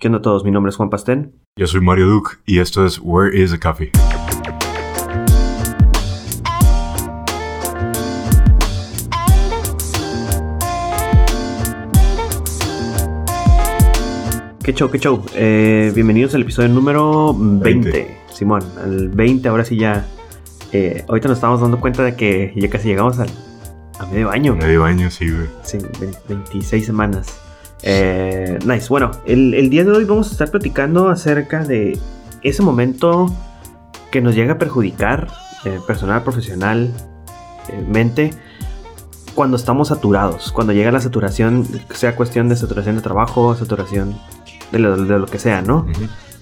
¿Qué onda a todos? Mi nombre es Juan Pastén. Yo soy Mario Duke y esto es Where is the Coffee? ¿Qué show, qué show? Eh, bienvenidos al episodio número 20. 20. Simón, al 20, ahora sí ya. eh, ahorita nos estamos dando cuenta de que ya casi llegamos al, a medio año. Medio año, sí, güey. Sí, ve- 26 semanas. Eh, nice. Bueno, el, el día de hoy vamos a estar platicando acerca de ese momento que nos llega a perjudicar eh, personal, profesional, eh, mente, cuando estamos saturados, cuando llega la saturación, sea cuestión de saturación de trabajo, saturación de lo, de lo que sea, ¿no?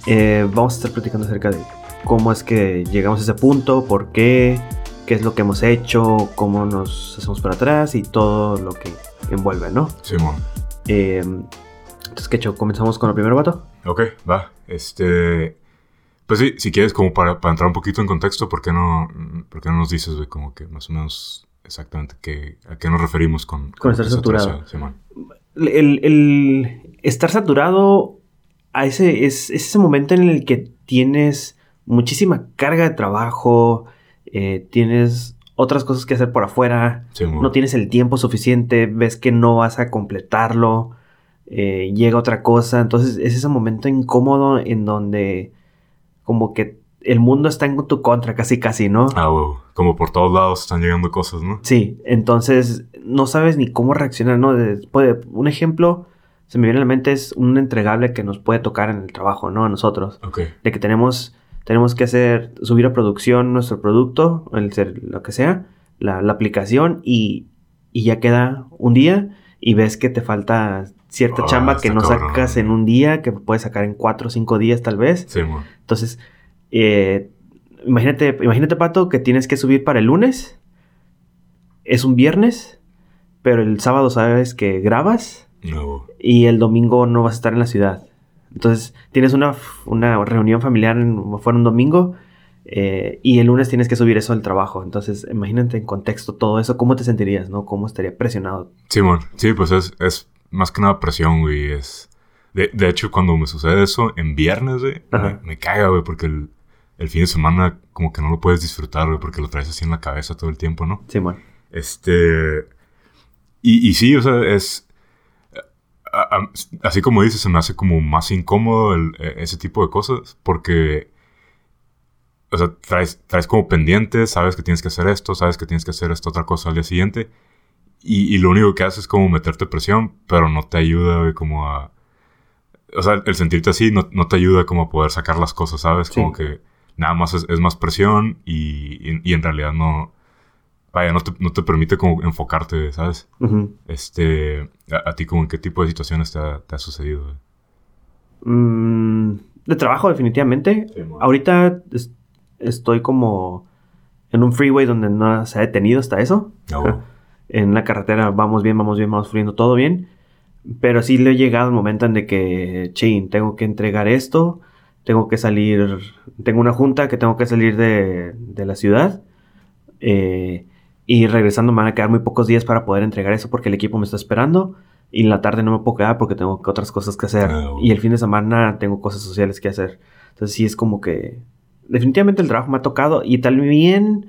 Eh, vamos a estar platicando acerca de cómo es que llegamos a ese punto, por qué, qué es lo que hemos hecho, cómo nos hacemos para atrás y todo lo que envuelve, ¿no? Simón. Eh, entonces, ¿qué hecho? ¿Comenzamos con el primer vato? Ok, va. Este. Pues sí, si quieres, como para, para entrar un poquito en contexto, ¿por qué no, por qué no nos dices, güey, como que más o menos exactamente qué, a qué nos referimos con, Con estar saturado. El, el estar saturado a ese, es, es ese momento en el que tienes muchísima carga de trabajo, eh, tienes otras cosas que hacer por afuera, no tienes el tiempo suficiente, ves que no vas a completarlo, eh, llega otra cosa, entonces es ese momento incómodo en donde como que el mundo está en tu contra casi casi, ¿no? Ah, güey. Como por todos lados están llegando cosas, ¿no? Sí, entonces no sabes ni cómo reaccionar, ¿no? De- puede- un ejemplo, se me viene a la mente, es un entregable que nos puede tocar en el trabajo, ¿no? A nosotros. Ok. De que tenemos, tenemos que hacer, subir a producción nuestro producto, el ser, lo que sea, la, la aplicación y, y ya queda un día y ves que te falta cierta Ah, chamba que no cabrón. sacas en un día, que puedes sacar en cuatro o cinco días tal vez. Simón. Entonces, eh, imagínate, imagínate, Pato, que tienes que subir para el lunes. Es un viernes, pero el sábado sabes que grabas No, y el domingo no vas a estar en la ciudad. Entonces, tienes una, una reunión familiar en, fuera un domingo eh, y el lunes tienes que subir eso al trabajo. Entonces, imagínate en contexto todo eso, ¿cómo te sentirías, no? ¿Cómo estaría presionado? Simón, sí, pues es, es más que nada presión, güey. Es... De, de hecho, cuando me sucede eso en viernes, güey, me, me caga, güey, porque el, el fin de semana como que no lo puedes disfrutar, güey, porque lo traes así en la cabeza todo el tiempo, ¿no? Simón. Este... Y, y sí, o sea, es... a- a- así como dices, se me hace como más incómodo el- e- ese tipo de cosas, porque... O sea, traes, traes como pendientes, sabes que tienes que hacer esto, sabes que tienes que hacer esta otra cosa al día siguiente. Y, y lo único que hace es como meterte presión, pero no te ayuda, como a... O sea, el sentirte así no, no te ayuda como a poder sacar las cosas, ¿sabes? Sí. Como que nada más es, es más presión y, y, y en realidad no... Vaya, no te, no te permite como enfocarte, ¿sabes? Este... A, a ti como en qué tipo de situaciones te ha, te ha sucedido? Mm, de trabajo, definitivamente. Ahorita es- estoy como en un freeway donde no se ha detenido hasta eso. Ah. En la carretera vamos bien, vamos bien, vamos fluyendo todo bien. Pero sí le he llegado el momento en de que, chin, tengo que entregar esto, tengo que salir, tengo una junta que tengo que salir de, de la ciudad. eh, y regresando me van a quedar muy pocos días para poder entregar eso porque el equipo me está esperando. Y en la tarde no me puedo quedar porque tengo otras cosas que hacer. Ah. Y el fin de semana tengo cosas sociales que hacer. Entonces sí es como que... Definitivamente el trabajo me ha tocado. Y también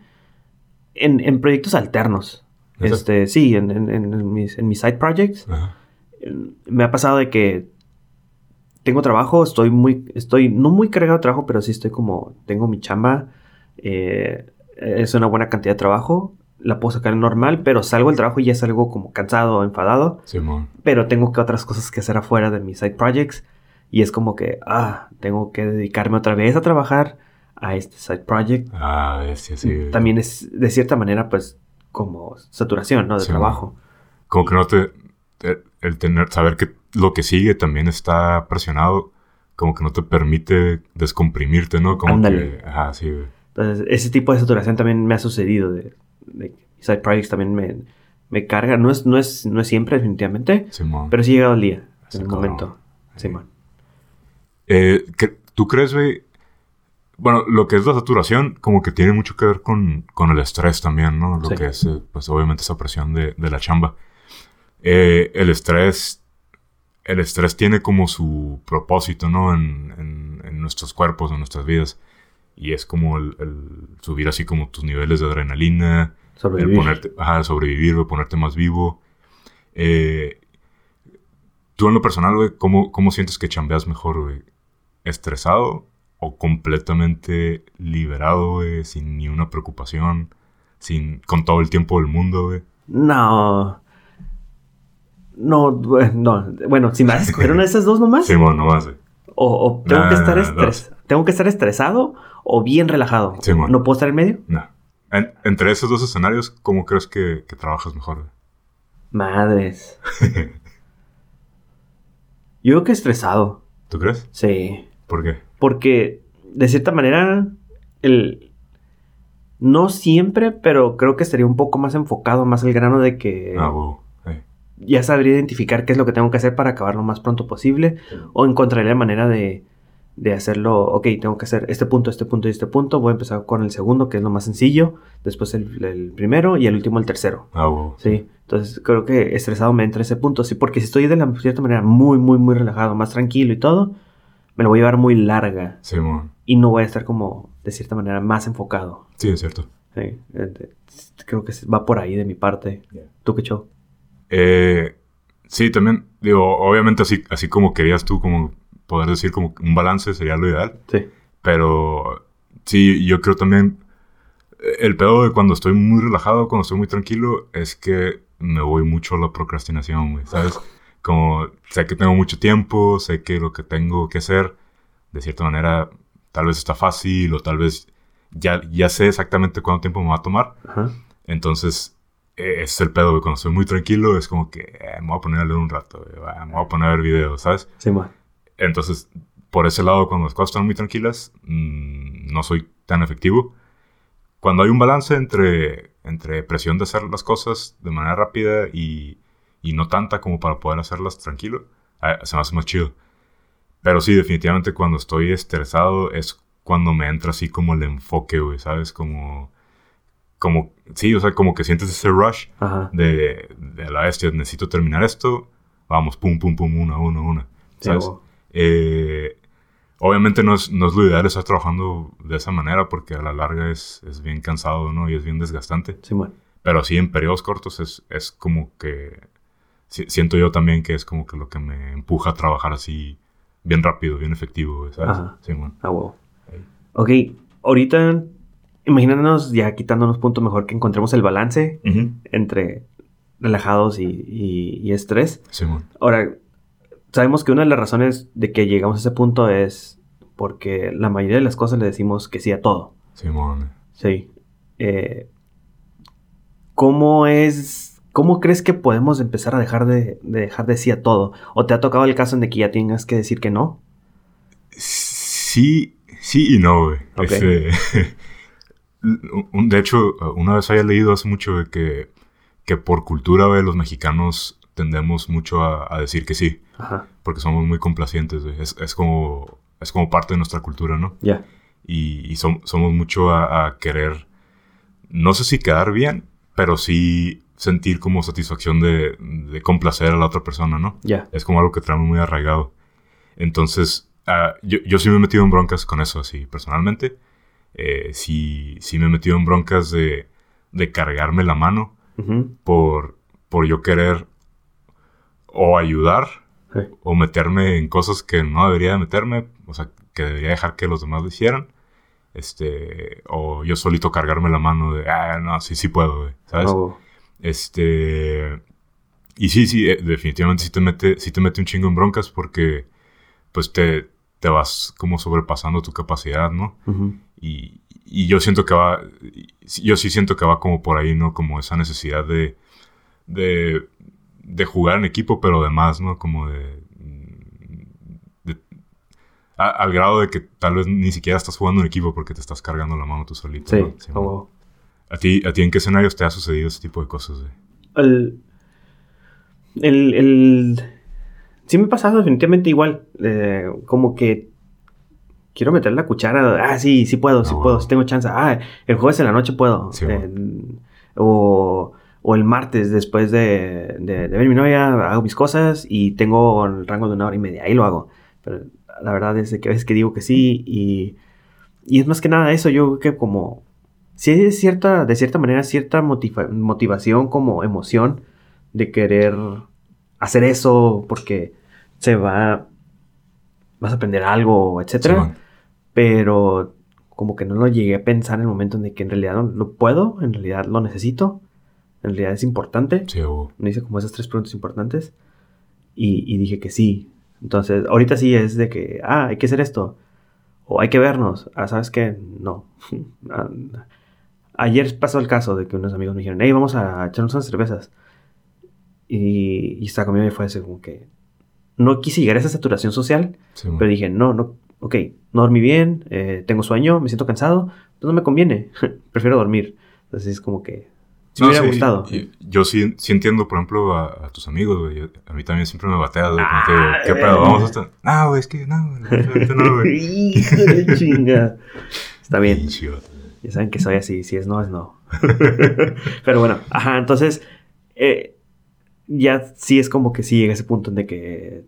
en, en proyectos alternos. Este, sí, en, en- en mis, en mis side projects. Eh, Me ha pasado de que tengo trabajo, estoy muy, estoy no muy cargado de trabajo, pero sí estoy como, tengo mi chamba, eh, es una buena cantidad de trabajo, la puedo sacar normal, pero salgo del trabajo y ya salgo como cansado o enfadado, pero tengo que otras cosas que hacer afuera de mis side projects y es como que, ah, tengo que dedicarme otra vez a trabajar a este side project. Ah, sí, sí. También es de cierta manera pues como saturación, ¿no? De Sí, trabajo. Como que no te... El tener... Saber que lo que sigue también está presionado. Como que no te permite descomprimirte, ¿no? Como Ándale. que... Ajá, sí. Entonces, ese tipo de saturación también me ha sucedido. De, de side projects también me, me carga. No es, no, es, no es siempre, definitivamente. Simón. Pero sí llegado el día, Sí, en el cabrón. momento. Simón. Eh, ¿qué- ¿Tú crees, güey? Bueno, lo que es la saturación, como que tiene mucho que ver con, con el estrés también, ¿no? Lo Sí. que es, eh, pues obviamente, esa presión de, de la chamba. Eh, el estrés el estrés tiene como su propósito, ¿no? En, en, en nuestros cuerpos, en nuestras vidas. Y es como el, el subir así como tus niveles de adrenalina, Sobrevivir. el ponerte, ajá, sobrevivir, güey, ponerte más vivo. Eh, tú en lo personal, güey, ¿cómo, ¿cómo sientes que chambeas mejor, güey? ¿Estresado o completamente liberado, güey? Sin ni una preocupación, sin, con todo el tiempo del mundo, güey. No. No, no. Bueno, si me vas a escoger una de esas dos nomás. Sí, bueno, no más, güey. O, o tengo Nah, que estar nah, estres- tengo que estar estresado o bien relajado. Sí, mon. ¿No puedo estar en medio? No. En- entre esos dos escenarios, ¿cómo crees que, que trabajas mejor? Madres. Yo creo que estresado. ¿Tú crees? Sí. ¿Por qué? Porque, de cierta manera, el... No siempre, pero creo que estaría un poco más enfocado, más al grano de que Ah, wow. Ya sabría identificar qué es lo que tengo que hacer para acabar lo más pronto posible. O encontraría la manera de, de hacerlo, ok, tengo que hacer este punto, este punto y este punto. Voy a empezar con el segundo, que es lo más sencillo. Después el, el primero y el último el tercero. Ah, wow. Sí, entonces creo que estresado me entra ese punto. Sí, porque si estoy de la cierta manera muy, muy, muy relajado, más tranquilo y todo, me lo voy a llevar muy larga. Sí. Y no voy a estar como, de cierta manera, más enfocado. Sí, es cierto. Sí, creo que va por ahí de mi parte. ¿Tú qué show? Eh, sí, también, digo, obviamente así, así como querías tú, como poder decir como un balance sería lo ideal. Sí. Pero sí, yo creo también, el pedo de cuando estoy muy relajado, cuando estoy muy tranquilo, es que me voy mucho a la procrastinación, güey, ¿sabes? Como sé que tengo mucho tiempo, sé que lo que tengo que hacer, de cierta manera, tal vez está fácil o tal vez ya, ya sé exactamente cuánto tiempo me va a tomar. Ajá. Entonces, eh, ese es el pedo, güey. Cuando estoy muy tranquilo, es como que eh, me voy a poner a leer un rato, güey, me voy a poner a ver videos, ¿sabes? Sí, man. Entonces, por ese lado, cuando las cosas están muy tranquilas, mm, no soy tan efectivo. Cuando hay un balance entre, entre presión de hacer las cosas de manera rápida y, y no tanta como para poder hacerlas tranquilo, eh, se me hace más chido. Pero sí, definitivamente cuando estoy estresado es cuando me entra así como el enfoque, güey, ¿sabes? Como, como, sí, o sea, como que sientes ese rush Ajá. de, de la bestia, necesito terminar esto, vamos, pum, pum, pum, una, una, una, Sí, ¿sabes? Eh, obviamente no es, no es lo ideal estar trabajando de esa manera porque a la larga es, es bien cansado, ¿no? Y es bien desgastante. Sí. Pero sí, en periodos cortos es, es como que... si- siento yo también que es como que lo que me empuja a trabajar así bien rápido, bien efectivo, ¿sabes? Ajá. Sí, bueno. Ah. Ahí. Ok, ahorita, imaginándonos ya quitándonos punto mejor que encontremos el balance entre relajados y, y- y estrés. Sí, bueno. Ahora, sabemos que una de las razones de que llegamos a ese punto es porque la mayoría de las cosas le decimos que sí a todo. Sí, bueno. Sí. Eh, ¿Cómo es... ¿Cómo crees que podemos empezar a dejar de, de dejar de sí a todo? ¿O te ha tocado el caso en de que ya tengas que decir que no? Sí, sí y no, güey. Este, de hecho, una vez había leído hace mucho de que, que por cultura, güey, los mexicanos tendemos mucho a, a decir que sí, Ajá, porque somos muy complacientes, güey. Es, es como, es como parte de nuestra cultura, ¿no? ya. Y, y som- somos mucho a, a querer, no sé si quedar bien, pero sí sentir como satisfacción de, de complacer a la otra persona, ¿no? Ya. Es como algo que traemos muy arraigado. Entonces, ah, yo, yo sí me he metido en broncas con eso, así, personalmente. Eh, sí, sí me he metido en broncas de, de cargarme la mano Ujú, por, por yo querer o ayudar sí. o meterme en cosas que no debería de meterme, o sea, que debería dejar que los demás lo hicieran. Este, o yo solito cargarme la mano de, ah, no, sí, sí puedo, güey", ¿sabes? Este. Y sí, sí, eh, definitivamente sí te mete, sí te mete un chingo en broncas porque pues te, te vas como sobrepasando tu capacidad, ¿no? Y, y yo siento que va, yo sí siento que va como por ahí, ¿no? Como esa necesidad de, de, de jugar en equipo, pero de más, ¿no? Como de, de- a- al grado de que tal vez ni siquiera estás jugando en equipo porque te estás cargando la mano tú solito. Sí, ¿no? Sí. ¿A ti, ¿A ti en qué escenarios te ha sucedido ese tipo de cosas, güey? El, el, el- Sí me ha pasado definitivamente igual. eh, como que quiero meter la cuchara. Ah, sí, sí puedo, sí Ah, puedo, sí tengo chance. Ah, el jueves en la noche puedo. Sí, Eh, o, O el martes, después de, de, de ver mi novia, hago mis cosas y tengo el rango de una hora y media. Ahí lo hago. Pero la verdad es que a veces que digo que sí y, y es más que nada eso. Yo creo que como... Si es cierta, de cierta manera, cierta motiva- motivación como emoción de querer hacer eso porque se va... Vas a aprender algo, etcétera pero como que no lo llegué a pensar en el momento en el que en realidad no lo puedo, en realidad lo necesito, en realidad es importante. Sí, hubo. Me hice como esas tres preguntas importantes y, y dije que sí. Entonces, ahorita sí es de que, ah, hay que hacer esto, o hay que vernos. Ah, ¿sabes qué? No. Ah, Ayer pasó el caso de que unos amigos me dijeron, hey, vamos a echarnos unas cervezas. Y, y estaba conmigo y fue así como que no quise llegar a esa saturación social, Simón. pero dije, no, no, ok, no dormí bien, eh, tengo sueño, me siento cansado, entonces no me conviene, prefiero dormir. Entonces es como que, si No, me hubiera sí, gustado. y- yo sí, sí entiendo, por ejemplo, a, a tus amigos, güey. A mí también siempre me batea, güey. como Ah, ¿Qué pedo? Vamos hasta... No, güey, es que no, güey. ahorita no, güey. Hijo de chinga. Está bien, ya saben que soy así, si es no, es no. pero bueno, ajá, entonces, eh, ya sí es como que sí llega ese punto en de que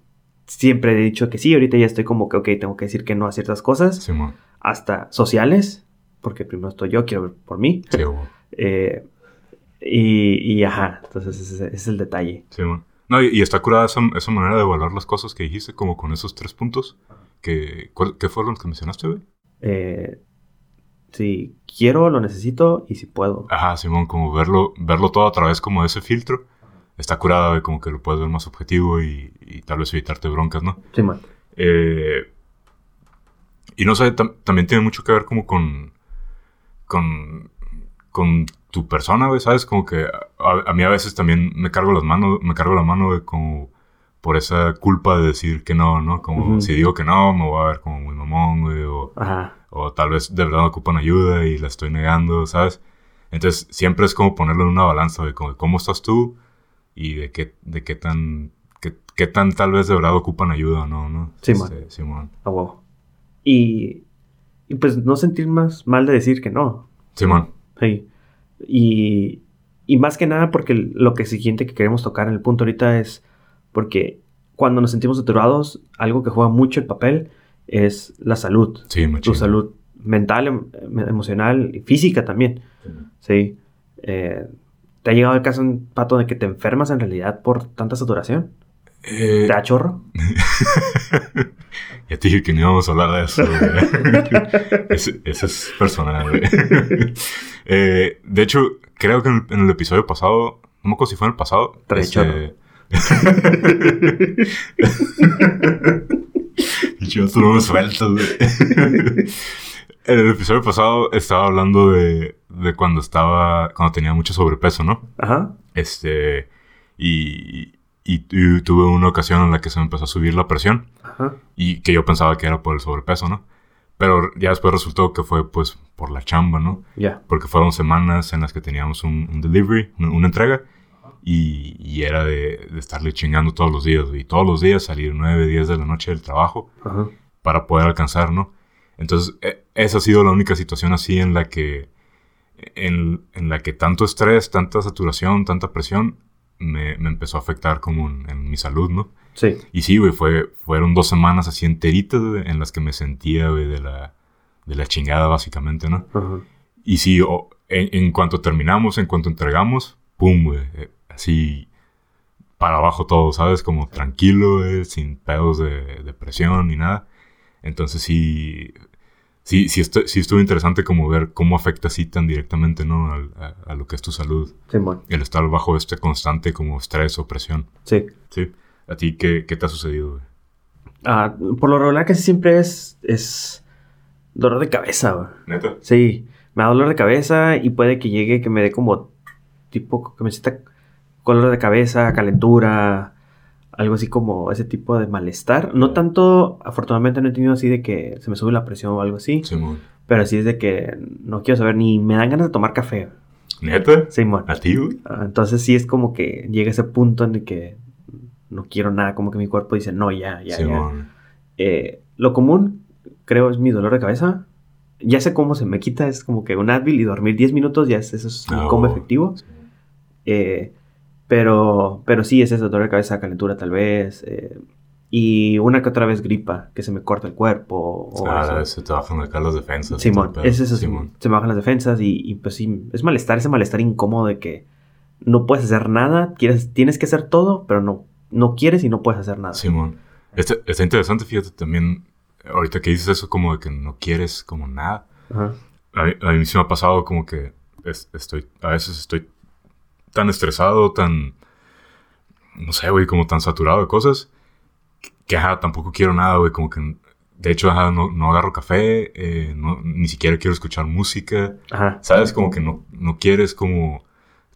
siempre he dicho que sí, ahorita ya estoy como que, ok, tengo que decir que no a ciertas cosas. Simón. hasta sociales, porque primero estoy yo, quiero ver por mí. Sí. Eh, y, y ajá, entonces ese, ese es el detalle. Simón. No, y, y está curada esa, esa manera de evaluar las cosas que dijiste, como con esos tres puntos. Que, ¿cuál- ¿Qué fueron los que mencionaste, güey? Eh, si quiero, lo necesito y si puedo. Ajá, Simón, como verlo, verlo todo a través como de ese filtro. Está curada, güey, como que lo puedes ver más objetivo y, y tal vez evitarte broncas, ¿no? Sí, man. Eh, y no sé, tam- también tiene mucho que ver como con, con, con tu persona, güey, ¿sabes? Como que a, a mí a veces también me cargo las manos, me cargo la mano, güey, como por esa culpa de decir que no, ¿no? Como si digo que no, me voy a ver como muy mamón, güey, o, Ajá. o tal vez de verdad ocupan ayuda y la estoy negando, ¿sabes? Entonces siempre es como ponerlo en una balanza, güey, como de cómo estás tú y de qué, de qué tan, qué, qué tan tal vez de verdad ocupan ayuda o no, ¿no? Sí, Este, Simón. A huevo. Y, y pues no sentir más mal de decir que no. Simón. Sí. Y, y más que nada porque lo que siguiente que queremos tocar en el punto ahorita es porque cuando nos sentimos saturados, algo que juega mucho el papel es la salud. Sí, tu salud mental, em- em- emocional y física también. Sí. Eh, ¿Te ha llegado el caso, un pato, de que te enfermas en realidad por tanta saturación? Eh, ¿Te da chorro? ya te dije que no íbamos a hablar de eso, güey. ese, ese es personal, güey. Eh, de hecho, creo que en el, en el episodio pasado, no me acuerdo si fue en el pasado. Trae chorro. Yo tú no me sueltas, güey. En el episodio pasado estaba hablando de, de cuando estaba, cuando tenía mucho sobrepeso, ¿no? Ajá. Este, y, y, y tuve una ocasión en la que se me empezó a subir la presión Ajá. y que yo pensaba que era por el sobrepeso, ¿no? Pero ya después resultó que fue pues por la chamba, ¿no? Ya. Porque fueron semanas en las que teníamos un, un delivery, una, una entrega, y, y era de, de estarle chingando todos los días, y todos los días salir 9, 10 de la noche del trabajo Ajá. para poder alcanzar, ¿no? Entonces, e- esa ha sido la única situación así en la que, en, en la que tanto estrés, tanta saturación, tanta presión, me, me empezó a afectar como en, en mi salud, ¿no? Sí. Y sí, güey, fue, fueron dos semanas así enteritas, güey, en las que me sentía, güey, de la, de la chingada, básicamente, ¿no? Ajá. Y sí, o- en, en cuanto terminamos, en cuanto entregamos, pum, güey, eh, así para abajo todo, ¿sabes? Como tranquilo, güey, sin pedos de, de presión ni nada. Entonces sí, sí, sí, sí estuvo interesante como ver cómo afecta así tan directamente, ¿no? A, a lo que es tu salud. Simón. El estar bajo este constante como estrés o presión. Sí. Sí. ¿A ti qué, qué te ha sucedido, güey? Ah, por lo regular casi siempre es, es dolor de cabeza, güey. ¿Neta? Sí, me da dolor de cabeza y puede que llegue que me dé como tipo, que me sienta color de cabeza, calentura, algo así como ese tipo de malestar. No tanto, afortunadamente no he tenido así de que se me sube la presión o algo así, Simón. pero sí es de que no quiero saber ni me dan ganas de tomar café. ¿Neta? Sí, mon. ¿A ti, güey? Ah, Entonces sí es como que llega ese punto en el que no quiero nada, como que mi cuerpo dice, no, ya, ya, ya. Simón. Eh, lo común, creo, es mi dolor de cabeza. Ya sé cómo se me quita, es como que un Advil y dormir 10 minutos, ya es, eso es un Ah, combo efectivo. Eh, pero, pero sí, es eso, dolor de cabeza, calentura tal vez. eh, y una que otra vez gripa, que se me corta el cuerpo. O Ah, eso. se te bajan acá las defensas. Simón, es eso, Simón. se me bajan las defensas y, y, pues sí, es malestar, ese malestar incómodo de que no puedes hacer nada, quieres, tienes que hacer todo, pero no, no quieres y no puedes hacer nada. Simón. Está, está interesante, fíjate, también, ahorita que dices eso como de que no quieres como nada. Ajá. A mí, a mí sí me ha pasado como que es- estoy, a veces estoy tan estresado, tan, no sé, güey, como tan saturado de cosas, que ajá, tampoco quiero nada, güey, como que, de hecho, ajá, no, no agarro café, eh, no, ni siquiera quiero escuchar música, Ajá. ¿sabes? Como que no, no quieres como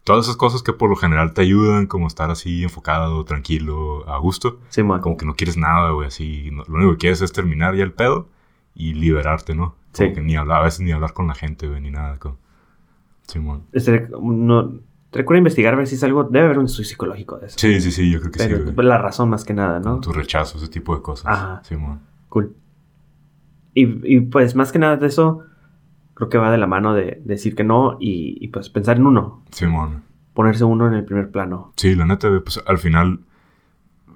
todas esas cosas que por lo general te ayudan, como estar así enfocado, tranquilo, a gusto, Simón. como que no quieres nada, güey, así, no- lo único que quieres es terminar ya el pedo y liberarte, ¿no? Como Sí. que ni hablar, a veces ni hablar con la gente, güey, ni nada. Con... Simón. Este, no, recuerdo investigar a ver si es algo, debe haber un estudio psicológico de eso. Sí, sí, sí, yo creo que pero sí, güey. pues, la razón más que nada, ¿no? Tu rechazo, ese tipo de cosas. Ajá. Simón. Cool. Y, y, pues más que nada de eso, creo que va de la mano de decir que no y, y, pues pensar en uno, Simón. ponerse uno en el primer plano. Sí, la neta, pues al final,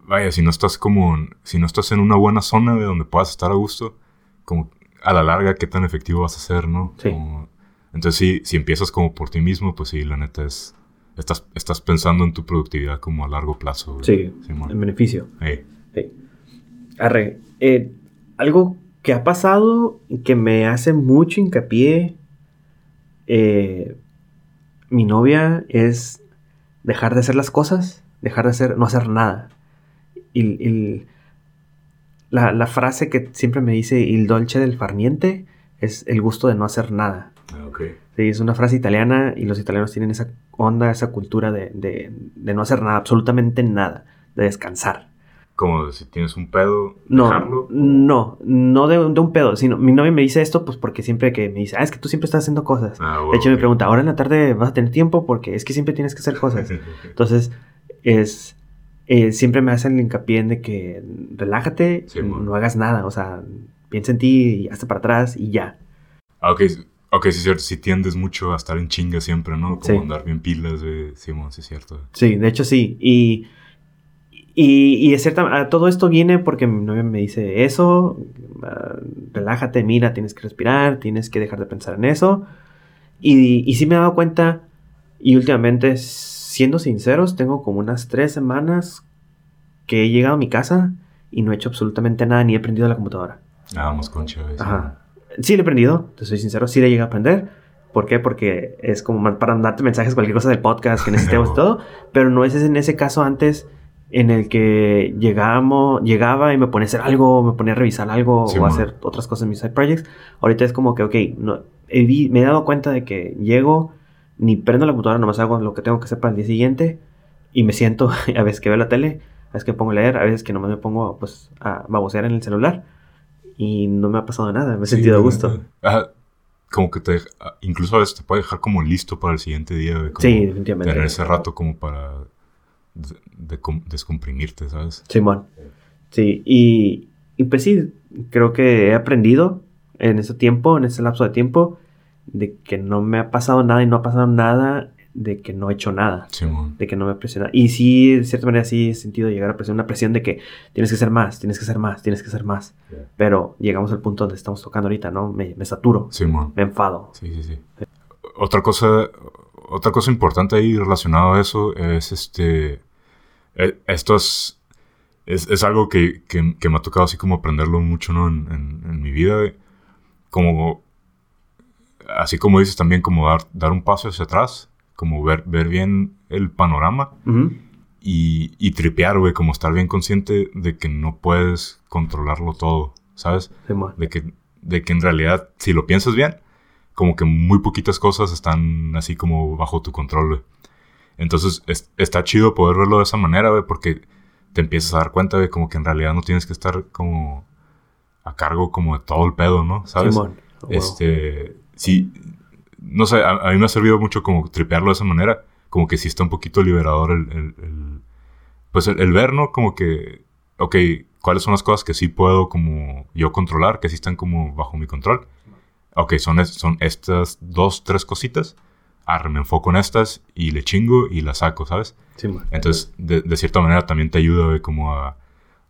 vaya, si no estás como, si no estás en una buena zona, güey, donde puedas estar a gusto, como a la larga, qué tan efectivo vas a ser, ¿no? Sí. Como- entonces, sí, si empiezas como por ti mismo, pues sí, la neta es, estás, estás pensando en tu productividad como a largo plazo. Sí, Simón. en beneficio. Ey. Sí. Arre, eh, algo que ha pasado y que me hace mucho hincapié eh, mi novia es dejar de hacer las cosas, dejar de hacer, no hacer nada. Y, y la, la frase que siempre me dice il dolce del farniente es el gusto de no hacer nada. Sí, es una frase italiana y los italianos tienen esa onda, esa cultura de, de- de no hacer nada, absolutamente nada, de descansar. Como si tienes un pedo, No, dejarlo. no, no de, un- de un pedo, sino mi novia me dice esto pues porque siempre que me dice, ah, es que tú siempre estás haciendo cosas. Ah, de bueno, hecho me ok. pregunta, ahora en la tarde vas a tener tiempo porque es que siempre tienes que hacer cosas. Entonces, es, eh, siempre me hacen el hincapié en de que relájate, Sí, no hagas nada, o sea, piensa en ti y hazte para atrás y ya. Ah, ok, ok, sí es cierto, si tiendes mucho a estar en chinga siempre, ¿no? Como Sí. andar bien pilas, güey. Simón, sí es cierto. Sí, de hecho sí. Y, y, y de cierta todo esto viene porque mi novia me dice eso, ah, relájate, mira, tienes que respirar, tienes que dejar de pensar en eso. Y, y sí me he dado cuenta, y últimamente, siendo sinceros, tengo como unas tres semanas que he llegado a mi casa y no he hecho absolutamente nada, ni he prendido la computadora. Ah, concha, güey. sí. Ajá. Sí le he prendido, te soy sincero, sí le llegué a aprender. ¿Por qué? Porque es como para mandarte mensajes, cualquier cosa del podcast que necesitemos y todo. Pero no es en ese caso antes en el que llegamos, llegaba y me ponía a hacer algo, me ponía a revisar algo Sí, o a hacer otras cosas en mis side projects. Ahorita es como que, ok, no, he me he dado cuenta de que llego, ni prendo la computadora, nomás hago lo que tengo que hacer para el día siguiente y me siento, a veces que veo la tele, a veces que pongo a leer, a veces que nomás me pongo pues a babosear en el celular y no me ha pasado nada, me he Sí, sentido a gusto. Ajá, como que te ah, incluso a veces te puede dejar como listo para el siguiente día, güey. como Sí, definitivamente. Tener ese rato como para de- de- descomprimirte, ¿sabes? Simón. Sí, y, y pues sí, creo que he aprendido en ese tiempo, en ese lapso de tiempo, de que no me ha pasado nada y no ha pasado nada de que no he hecho nada, de que no me he presionado. Y sí, de cierta manera sí he sentido llegar a presión, una presión de que tienes que hacer más, tienes que hacer más, tienes que hacer más. Yeah. Pero llegamos al punto donde estamos tocando ahorita, ¿no? Me, me saturo, me enfado. Sí, sí, sí. Otra cosa, otra cosa importante ahí relacionado a eso es este. eh, Esto es, es, es algo que, que- que me ha tocado así como aprenderlo mucho, ¿no? En, en- en mi vida. Como. Así como dices también, como dar, dar un paso hacia atrás. Como ver, ver bien el panorama. Y, y tripear, güey. Como estar bien consciente de que no puedes controlarlo todo, ¿sabes? Simón. de que, de que en realidad, si lo piensas bien, como que muy poquitas cosas están así como bajo tu control, güey. Entonces, es- está chido poder verlo de esa manera, güey, porque te empiezas a dar cuenta, de como que en realidad no tienes que estar como a cargo como de todo el pedo, ¿no? ¿Sabes? Simón. Este, sí, no sé, a, a mí me ha servido mucho como tripearlo de esa manera, como que sí está un poquito liberador el, el- el- pues el, el ver, ¿no? Como que, ok, ¿cuáles son las cosas que sí puedo como yo controlar, que sí están como bajo mi control? Ok, son, es- son estas dos, tres cositas, ah, me enfoco en estas y le chingo y las saco, ¿sabes? Sí, man. Entonces, de, de cierta manera también te ayuda güey, como a,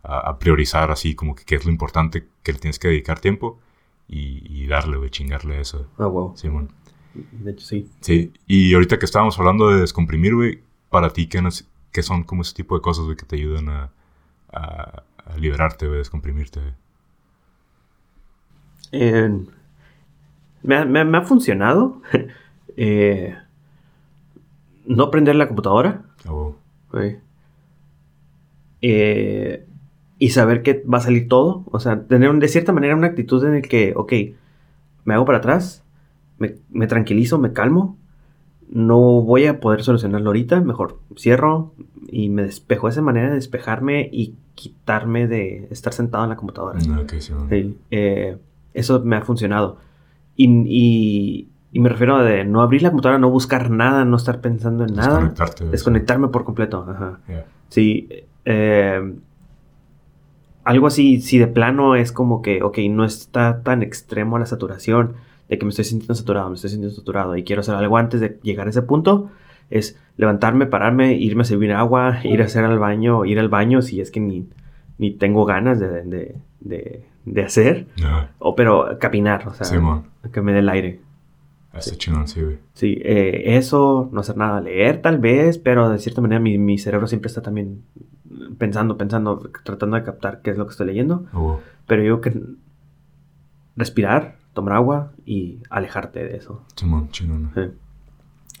a, a priorizar así como que qué es lo importante que le tienes que dedicar tiempo y, y darle, güey, chingarle eso. Ah, wow. Simón. De hecho, sí. Sí, y ahorita que estábamos hablando de descomprimir, güey, para ti, ¿qué, nos- qué son como ese tipo de cosas, güey, que te ayudan a, a, a liberarte, güey, descomprimirte, güey? Eh, me, ha, me ha- me ha funcionado eh, no prender la computadora güey. Eh, y saber que va a salir todo. O sea, tener un- de cierta manera una actitud en el que, ok, me hago para atrás, me, me tranquilizo, me calmo. No voy a poder solucionarlo ahorita. Mejor cierro y me despejo. Esa manera de despejarme y quitarme de estar sentado en la computadora. Ah. Sí, eh, eso me ha funcionado. Y, y- y me refiero a de no abrir la computadora, no buscar nada, no estar pensando en nada. Desconectarme por completo. Ajá. Yeah. Sí. eh, algo así, si de plano es como que, ok, no está tan extremo la saturación, de que me estoy sintiendo saturado, me estoy sintiendo saturado y quiero hacer algo antes de llegar a ese punto, es levantarme, pararme, irme a servir agua, ir a hacer al baño, ir al baño si es que ni, ni tengo ganas de, de- de- de hacer, Ah, o pero caminar, o sea, Simón. que me dé el aire. Está chingón, sí, güey. Sí, eh, eso, no hacer nada, leer tal vez, pero de cierta manera mi, mi cerebro siempre está también pensando, pensando, tratando de captar qué es lo que estoy leyendo. Ah, wow. Pero yo que respirar, tomar agua y alejarte de eso. Simón, chingón. Sí.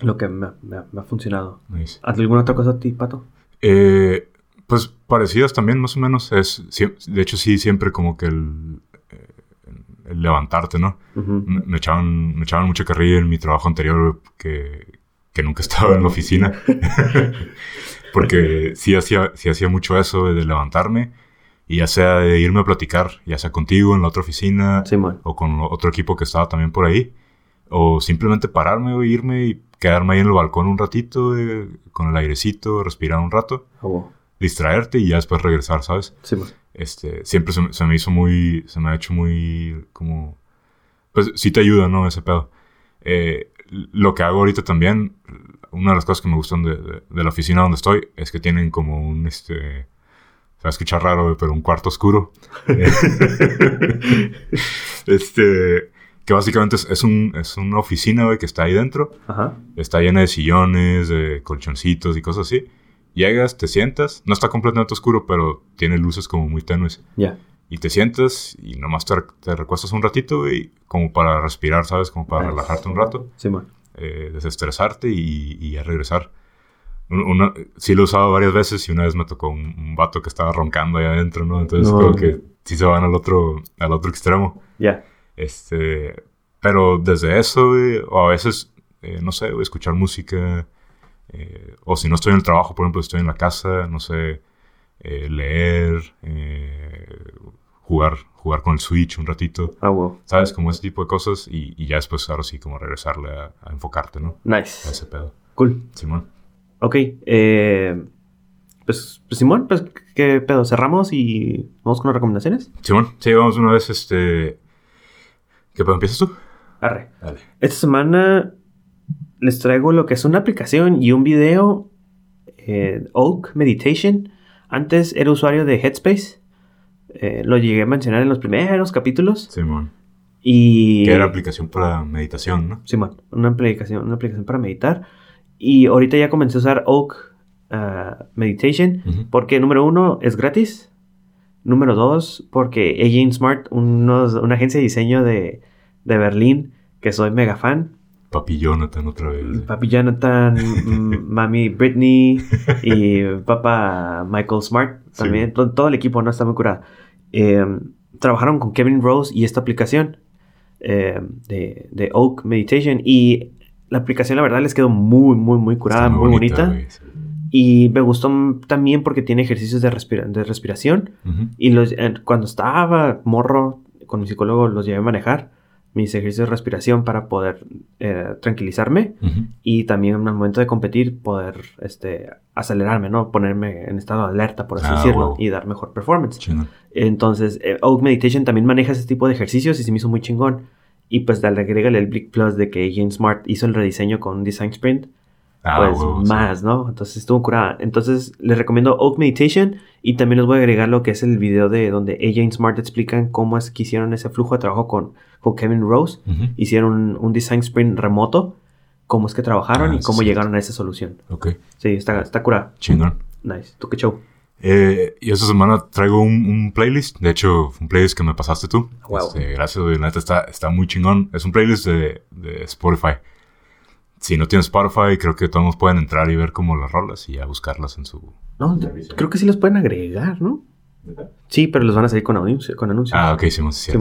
Lo que me, ha- me ha- me ha funcionado. Nice. ¿Haz alguna otra cosa a ti, Pato? Eh, pues parecidas también, más o menos. Es, de hecho, sí, siempre como que el, eh, el levantarte, ¿no? Me, me echaban, me echaban mucho carrilla en mi trabajo anterior que, que nunca estaba en la oficina. Porque sí hacía, sí hacía mucho eso de levantarme y ya sea de irme a platicar, ya sea contigo en la otra oficina o con otro equipo que estaba también por ahí. O simplemente pararme o irme y quedarme ahí en el balcón un ratito, con el airecito, respirar un rato, distraerte y ya después regresar, ¿sabes? Este, siempre se, me- se me hizo muy, se me ha hecho muy, como, pues sí te ayuda, ¿no? Ese pedo. Eh, lo que hago ahorita también, una de las cosas que me gustan de, de- de la oficina donde estoy, es que tienen como un, este, se va a escuchar raro, pero un cuarto oscuro. este, que básicamente es, es un, es una oficina, güey, que está ahí dentro. Ajá. Está llena de sillones, de colchoncitos y cosas así. Llegas, te sientas, no está completamente oscuro, pero tiene luces como muy tenues. Ya. Y te sientas y nomás te, te recuestas un ratito, güey, como para respirar, ¿sabes? Como para relajarte un rato, Simón. eh, desestresarte y, y ya regresar. Un- Una, sí lo he usado varias veces y una vez me tocó un, un vato que estaba roncando ahí adentro, ¿no? Entonces No. creo que sí se van al otro, al otro extremo. Ya. Este, pero desde eso, güey, o a veces, eh, no sé, güey, escuchar música, eh, o si no estoy en el trabajo, por ejemplo, estoy en la casa, no sé, eh, leer, eh, jugar, jugar con el Switch un ratito, Ah, wow. ¿sabes? Como ese tipo de cosas, y, y ya después, ahora sí, como regresarle a, a enfocarte, ¿no? A Nice. ese pedo. Cool. Simón. Ok. Eh, pues, pues, Simón, pues, ¿qué pedo? ¿Cerramos y vamos con las recomendaciones? Simón, sí, vamos una vez, este... ¿Qué pedo empiezas tú? Arre. Dale. Esta semana les traigo lo que es una aplicación y un video. eh, Oak Meditation. Antes era usuario de Headspace. Eh, lo llegué a mencionar en los primeros capítulos. Simón. Y. Que era aplicación para meditación, ¿no? Simón, una aplicación, una aplicación para meditar. Y ahorita ya comencé a usar Oak ah, Meditation. Porque número uno es gratis. Número dos, porque Agent Smart, unos- una agencia de diseño de, de Berlín, que soy mega fan. Papi Jonathan otra vez. Papi Jonathan, m- mami Britney y papá Michael Smart Sí. también. To- Todo, el equipo no está muy curado. Eh, trabajaron con Kevin Rose y esta aplicación eh, de, de Oak Meditation. Y la aplicación, la verdad, les quedó muy, muy, muy curada, muy, bonita. sí. Y me gustó también porque tiene ejercicios de, respira- de respiración. Y los, eh, cuando estaba morro con mi psicólogo los llevé a manejar mis ejercicios de respiración para poder eh, tranquilizarme y también en el momento de competir poder este, acelerarme, ¿no? Ponerme en estado de alerta, por así Ah, decirlo, wow. y dar mejor performance. Entonces, eh, Oak Meditation también maneja ese tipo de ejercicios y se me hizo muy chingón. Y pues dale, agrégale el Blick Plus de que Jane Smart hizo el rediseño con Design Sprint. Ah, pues sí. más, ¿no? Entonces estuvo curada. Entonces les recomiendo Oak Meditation y también les voy a agregar lo que es el video de donde ella y Smart explican cómo es que hicieron ese flujo de trabajo con, con Kevin Rose. Ujú. Hicieron un, un design sprint remoto, cómo es que trabajaron Ah, y sí, cómo sí. llegaron a esa solución. Ok, Sí, está, está curada. chingón. Nice. ¿Tú qué show? Eh, y esta semana traigo un, un playlist. De hecho, un playlist que me pasaste tú. Wow. Este, gracias. La neta está, está muy chingón. Es un playlist de, de Spotify. Si no tienes Spotify, creo que todos pueden entrar y ver como las rolas y ya buscarlas en su... No, creo que sí los pueden agregar, ¿no? Sí, pero los van a salir con, anuncio- con anuncios. Ah, ok, sí, Sí.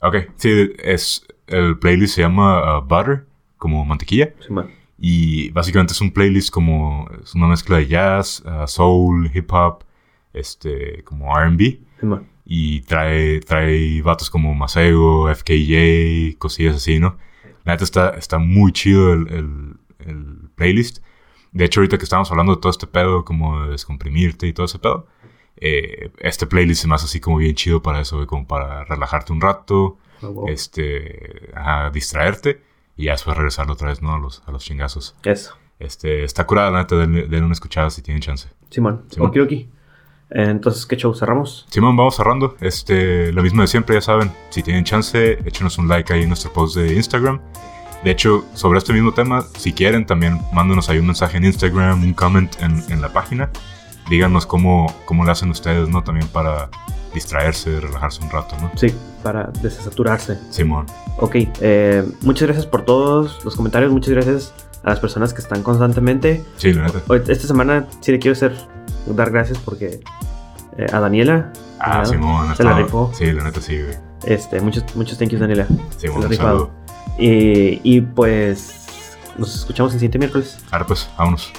Ok, sí, es... El playlist se llama uh, Butter, como mantequilla. Sí, man. Y básicamente es un playlist como... Es una mezcla de jazz, uh, soul, hip hop, este... Como R&B. Sí. Y trae, trae vatos como Masego, FKJ, cosillas así, ¿no? La neta está, está muy chido el, el- el playlist. De hecho, ahorita que estamos hablando de todo este pedo, como de descomprimirte y todo ese pedo, eh, este playlist se me hace así como bien chido para eso, como para relajarte un rato, Ah, wow. este, distraerte y ya después regresar otra vez, ¿no? A los, a los chingazos. Eso. Este, está curada, la neta, denle, denle una escuchada si tienen chance. Simón. Simón. Okidoki. Entonces, ¿qué show? ¿Cerramos? Simón, vamos cerrando. Este, lo mismo de siempre, ya saben. Si tienen chance, échenos un like ahí en nuestro post de Instagram. De hecho, sobre este mismo tema, si quieren, también mándenos ahí un mensaje en Instagram, un comment en, en la página. Díganos cómo, cómo le hacen ustedes, ¿no? También para distraerse, relajarse un rato, ¿no? Sí, para desaturarse. Simón. Ok, eh, muchas gracias por todos los comentarios, muchas gracias a las personas que están constantemente. Sí, la neta. Esta semana sí le quiero hacer, dar gracias porque eh, a Daniela, Ah. Simón. se la rifó. Sí, la neta sí, güey. Este, muchos, muchos thank yous Daniela. Simón, Se la saludo. Y, y pues nos escuchamos el siguiente miércoles. Ahora pues, vámonos.